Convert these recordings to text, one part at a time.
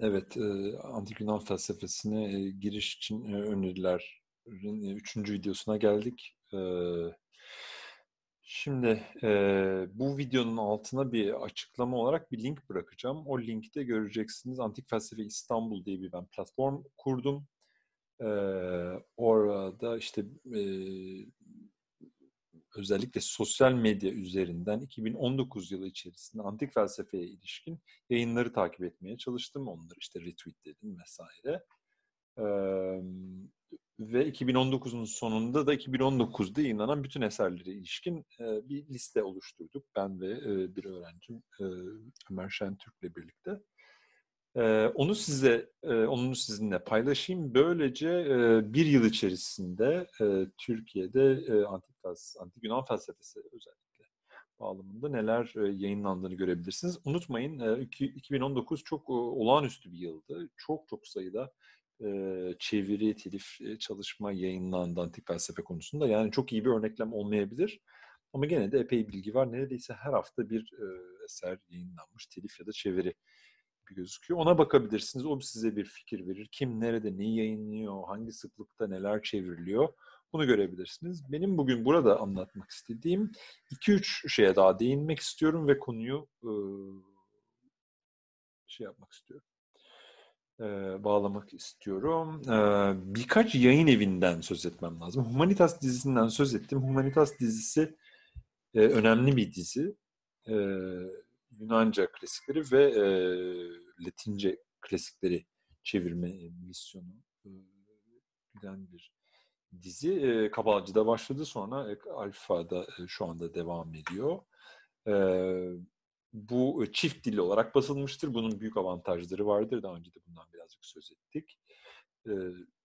Evet, Antik Yunan felsefesine giriş için önerilerin üçüncü videosuna geldik. Şimdi bu videonun altına bir açıklama olarak bir link bırakacağım. O linkte göreceksiniz Antik Felsefe İstanbul diye bir ben platform kurdum. Orada işte özellikle sosyal medya üzerinden 2019 yılı içerisinde antik felsefeye ilişkin yayınları takip etmeye çalıştım. Onları işte retweetledim vesaire. Ee, ve 2019'un sonunda da 2019'da yayınlanan bütün eserlere ilişkin e, bir liste oluşturduk. Ben ve e, bir öğrencim e, Ömer Şentürk'le birlikte. Ee, onu size, e, onu sizinle paylaşayım. Böylece e, bir yıl içerisinde e, Türkiye'de e, antik, antik Yunan felsefesi özellikle bağlamında neler e, yayınlandığını görebilirsiniz. Unutmayın e, 2019 çok e, olağanüstü bir yıldı. Çok çok sayıda e, çeviri, telif e, çalışma yayınlandı antik felsefe konusunda. Yani çok iyi bir örneklem olmayabilir. Ama gene de epey bilgi var. Neredeyse her hafta bir e, eser yayınlanmış, telif ya da çeviri gibi gözüküyor. Ona bakabilirsiniz. O size bir fikir verir. Kim nerede neyi yayınlıyor, hangi sıklıkta neler çevriliyor bunu görebilirsiniz. Benim bugün burada anlatmak istediğim 2-3 şeye daha değinmek istiyorum ve konuyu şey yapmak istiyorum. Bağlamak istiyorum. Birkaç yayın evinden söz etmem lazım. Humanitas dizisinden söz ettim. Humanitas dizisi önemli bir dizi. E, Yunanca klasikleri ve e, Latince klasikleri çevirme misyonu giden bir dizi. E, Kabalcı'da başladı sonra e, Alfa'da e, şu anda devam ediyor. E, bu çift dil olarak basılmıştır. Bunun büyük avantajları vardır. Daha önce de bundan birazcık söz ettik. E,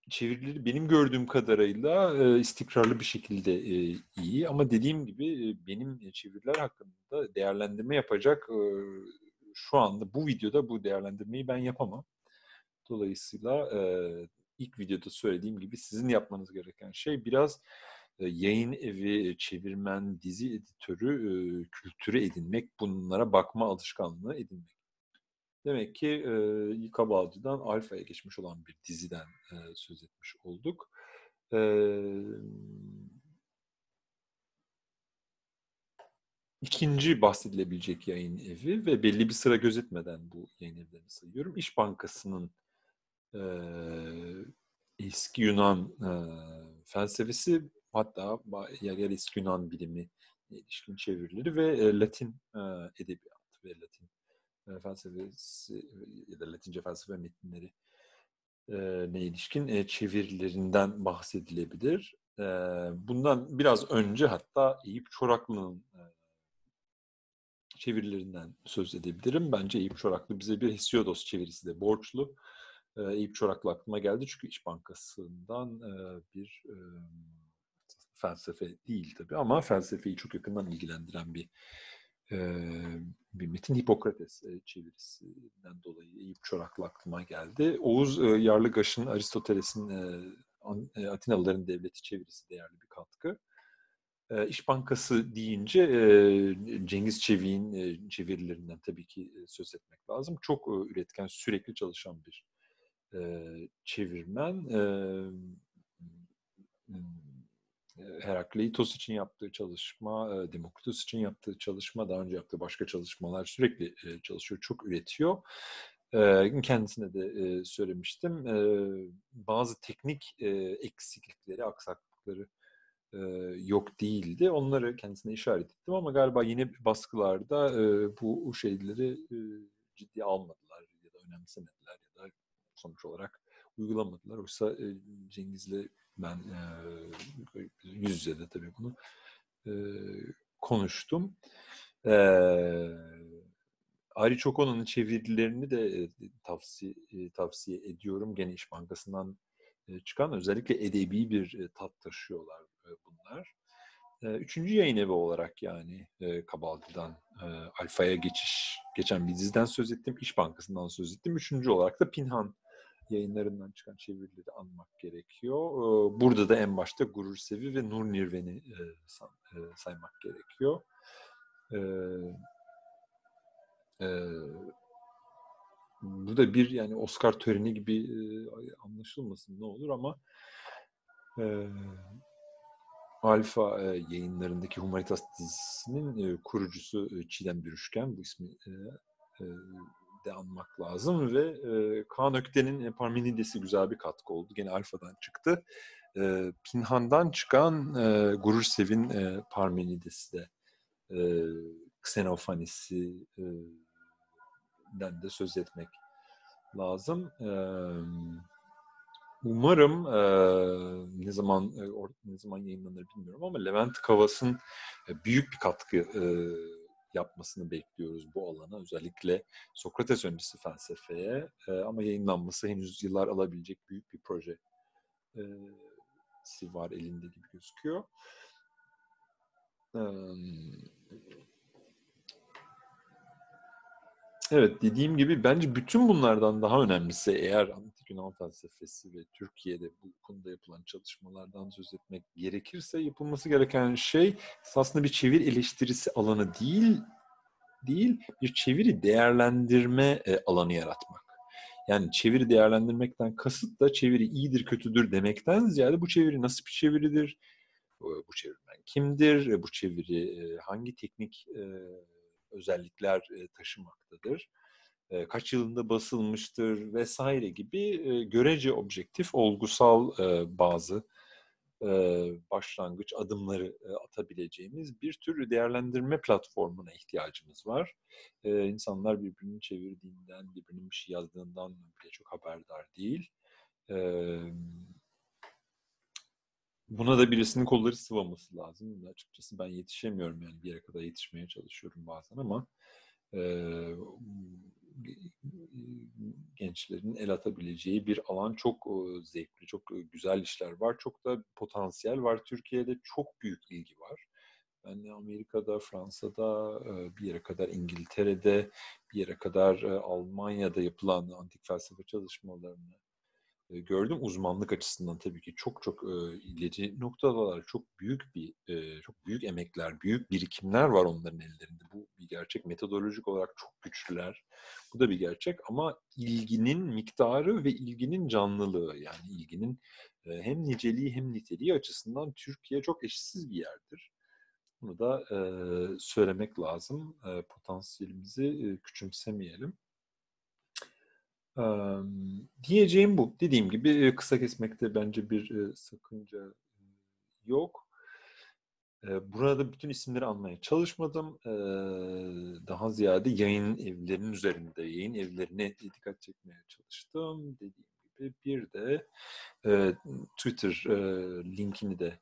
çevirileri benim gördüğüm kadarıyla e, istikrarlı bir şekilde e, iyi ama dediğim gibi e, benim çeviriler hakkında değerlendirme yapacak e, şu anda bu videoda bu değerlendirmeyi ben yapamam. Dolayısıyla e, ilk videoda söylediğim gibi sizin yapmanız gereken şey biraz e, yayın evi, çevirmen, dizi editörü e, kültürü edinmek, bunlara bakma alışkanlığı edinmek. Demek ki e, Yıka Balcı'dan Alfa'ya geçmiş olan bir diziden e, söz etmiş olduk. E, ikinci bahsedilebilecek yayın evi ve belli bir sıra gözetmeden bu yayın evlerini sayıyorum. İş Bankası'nın e, eski Yunan e, felsefesi hatta yer yer eski Yunan bilimi ilişkin çevirileri ve e, Latin e, edebiyatı ve Latin felsefesi ya da Latince felsefe metinleri e, ne ilişkin e, çevirilerinden bahsedilebilir. E, bundan biraz önce hatta Eyüp Çoraklı'nın e, çevirilerinden söz edebilirim. Bence Eyüp Çoraklı bize bir Hesiodos çevirisi de borçlu. E, Eyüp Çoraklı aklıma geldi çünkü İş Bankası'ndan e, bir e, felsefe değil tabii ama felsefeyi çok yakından ilgilendiren bir bir metin Hipokrates çevirisinden dolayı Eyüp Çoraklı aklıma geldi. Oğuz Yarlıgaş'ın Aristoteles'in Atinalıların Devleti çevirisi değerli bir katkı. İş Bankası deyince Cengiz Çevik'in çevirilerinden tabii ki söz etmek lazım. Çok üretken, sürekli çalışan bir çevirmen Herakleitos için yaptığı çalışma, Demokritos için yaptığı çalışma, daha önce yaptığı başka çalışmalar sürekli çalışıyor, çok üretiyor. Kendisine de söylemiştim. Bazı teknik eksiklikleri, aksaklıkları yok değildi. Onları kendisine işaret ettim ama galiba yine baskılarda bu şeyleri ciddiye almadılar ya da önemsemediler ya da sonuç olarak uygulamadılar. Oysa Cengiz'le ben e, yüz yüze de tabii bunu e, konuştum. E, Ari Çokono'nun çevirilerini de tavsiye tavsiye ediyorum. Gene İş Bankası'ndan çıkan özellikle edebi bir tat taşıyorlar bunlar. Üçüncü yayın evi olarak yani Kabaldi'den Alfa'ya geçiş geçen bir diziden söz ettim. İş Bankası'ndan söz ettim. Üçüncü olarak da Pinhan yayınlarından çıkan çevirileri anmak gerekiyor. Burada da en başta Gurur Sevi ve Nur Nirven'i saymak gerekiyor. bu da bir yani Oscar töreni gibi e, anlaşılmasın ne olur ama e, Alfa e, yayınlarındaki Humanitas dizisinin e, kurucusu e, Çiğdem Bürüşken bu ismi e, e, de anmak lazım ve e, Kaan Ökten'in Parmenides'i güzel bir katkı oldu. Gene Alfa'dan çıktı. E, Pinhan'dan çıkan e, Gurur Sevin e, Parmenides'i de e, Xenofanis'i e, de söz etmek lazım. E, umarım e, ne zaman e, ne zaman yayınlanır bilmiyorum ama Levent Kavas'ın e, büyük bir katkı e, yapmasını bekliyoruz bu alana. Özellikle Sokrates öncesi felsefeye e, ama yayınlanması henüz yıllar alabilecek büyük bir proje e, var elinde gibi gözüküyor. Evet dediğim gibi bence bütün bunlardan daha önemlisi eğer antik Yunan felsefesi ve Türkiye'de bu konuda yapılan çalışmalardan söz etmek gerekirse yapılması gereken şey aslında bir çevir eleştirisi alanı değil değil bir çeviri değerlendirme e, alanı yaratmak. Yani çeviri değerlendirmekten kasıt da çeviri iyidir kötüdür demekten ziyade bu çeviri nasıl bir çeviridir? Bu çevirmen kimdir? Bu çeviri hangi teknik özellikler taşımaktadır? Kaç yılında basılmıştır vesaire gibi görece objektif, olgusal bazı başlangıç adımları atabileceğimiz bir tür değerlendirme platformuna ihtiyacımız var. İnsanlar birbirini çevirdiğinden, birbirinin bir şey yazdığından bile çok haberdar değil. Buna da birisinin kolları sıvaması lazım. Açıkçası ben yetişemiyorum yani bir yere kadar yetişmeye çalışıyorum bazen ama gençlerin el atabileceği bir alan çok zevkli, çok güzel işler var. Çok da potansiyel var. Türkiye'de çok büyük ilgi var. Ben Amerika'da, Fransa'da, bir yere kadar İngiltere'de, bir yere kadar Almanya'da yapılan antik felsefe çalışmalarını gördüm. Uzmanlık açısından tabii ki çok çok ileri noktalar, çok büyük bir, çok büyük emekler, büyük birikimler var onların ellerinde. Bu bir gerçek. Metodolojik olarak çok güçlüler. Bu da bir gerçek ama ilginin miktarı ve ilginin canlılığı yani ilginin hem niceliği hem niteliği açısından Türkiye çok eşsiz bir yerdir. Bunu da söylemek lazım. Potansiyelimizi küçümsemeyelim diyeceğim bu. Dediğim gibi kısa kesmekte bence bir sakınca yok. Burada bütün isimleri almaya çalışmadım. Daha ziyade yayın evlerinin üzerinde, yayın evlerine dikkat çekmeye çalıştım. Dediğim gibi bir de Twitter linkini de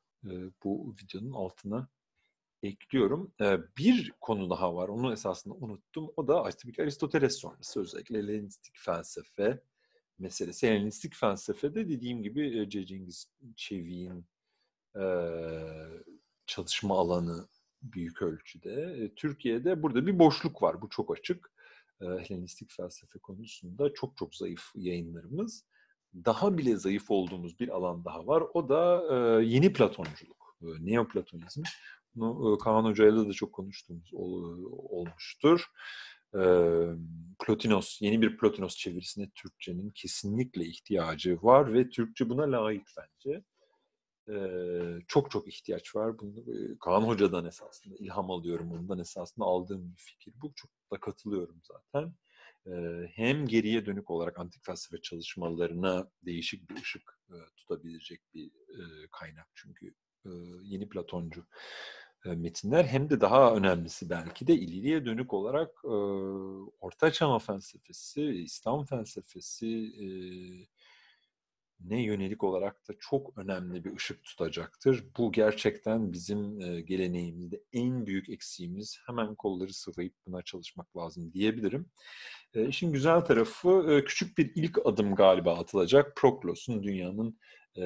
bu videonun altına ekliyorum. Bir konu daha var. Onu esasında unuttum. O da tabii ki Aristoteles sonrası özellikle Helenistik felsefe meselesi. Helenistik felsefede dediğim gibi. Cengiz Çevik'in çalışma alanı büyük ölçüde. Türkiye'de burada bir boşluk var. Bu çok açık. Helenistik felsefe konusunda çok çok zayıf yayınlarımız. Daha bile zayıf olduğumuz bir alan daha var. O da yeni Platonculuk, Neoplatonizm. Bunu Kaan Hoca'yla da çok konuştuğumuz olmuştur. Plotinos, yeni bir Plotinos çevirisine Türkçenin kesinlikle ihtiyacı var ve Türkçe buna layık bence. Çok çok ihtiyaç var. Bunu Kaan Hoca'dan esasında ilham alıyorum. Ondan esasında aldığım bir fikir. Bu çok da katılıyorum zaten. Hem geriye dönük olarak antik felsefe çalışmalarına değişik bir ışık tutabilecek bir kaynak çünkü yeni Platoncu metinler hem de daha önemlisi belki de ileriye dönük olarak e, Orta felsefesi, İslam felsefesi e, ne yönelik olarak da çok önemli bir ışık tutacaktır. Bu gerçekten bizim e, geleneğimizde en büyük eksiğimiz. Hemen kolları sıvayıp buna çalışmak lazım diyebilirim. E, işin güzel tarafı e, küçük bir ilk adım galiba atılacak. Proklos'un dünyanın e,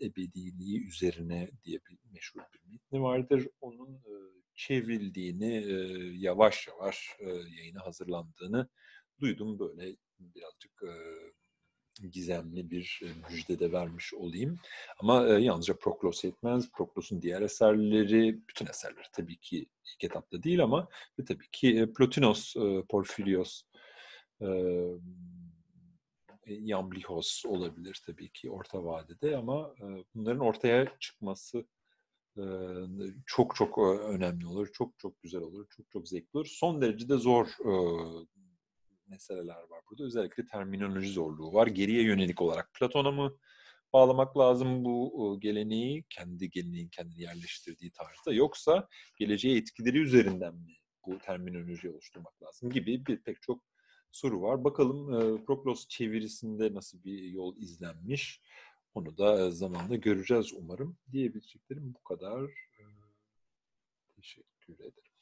ebediliği üzerine diye bir meşhur bir metni vardır. Onun e, çevrildiğini, e, yavaş yavaş e, yayına hazırlandığını duydum. Böyle birazcık e, gizemli bir müjde de vermiş olayım. Ama e, yalnızca Proklos etmez. Proklos'un diğer eserleri, bütün eserleri tabii ki ilk etapta değil ama ve tabii ki Plotinos, e, Porfirios, e, Yamlihos olabilir tabii ki orta vadede ama bunların ortaya çıkması çok çok önemli olur. Çok çok güzel olur. Çok çok zevkli olur. Son derece de zor meseleler var burada. Özellikle terminoloji zorluğu var. Geriye yönelik olarak Platon'a mı bağlamak lazım bu geleneği kendi geleneğin kendini yerleştirdiği tarzda yoksa geleceğe etkileri üzerinden mi bu terminoloji oluşturmak lazım gibi bir pek çok soru var. Bakalım e, Proklos çevirisinde nasıl bir yol izlenmiş. Onu da e, zamanla göreceğiz umarım. Diyebileceklerim bu kadar. E, teşekkür ederim.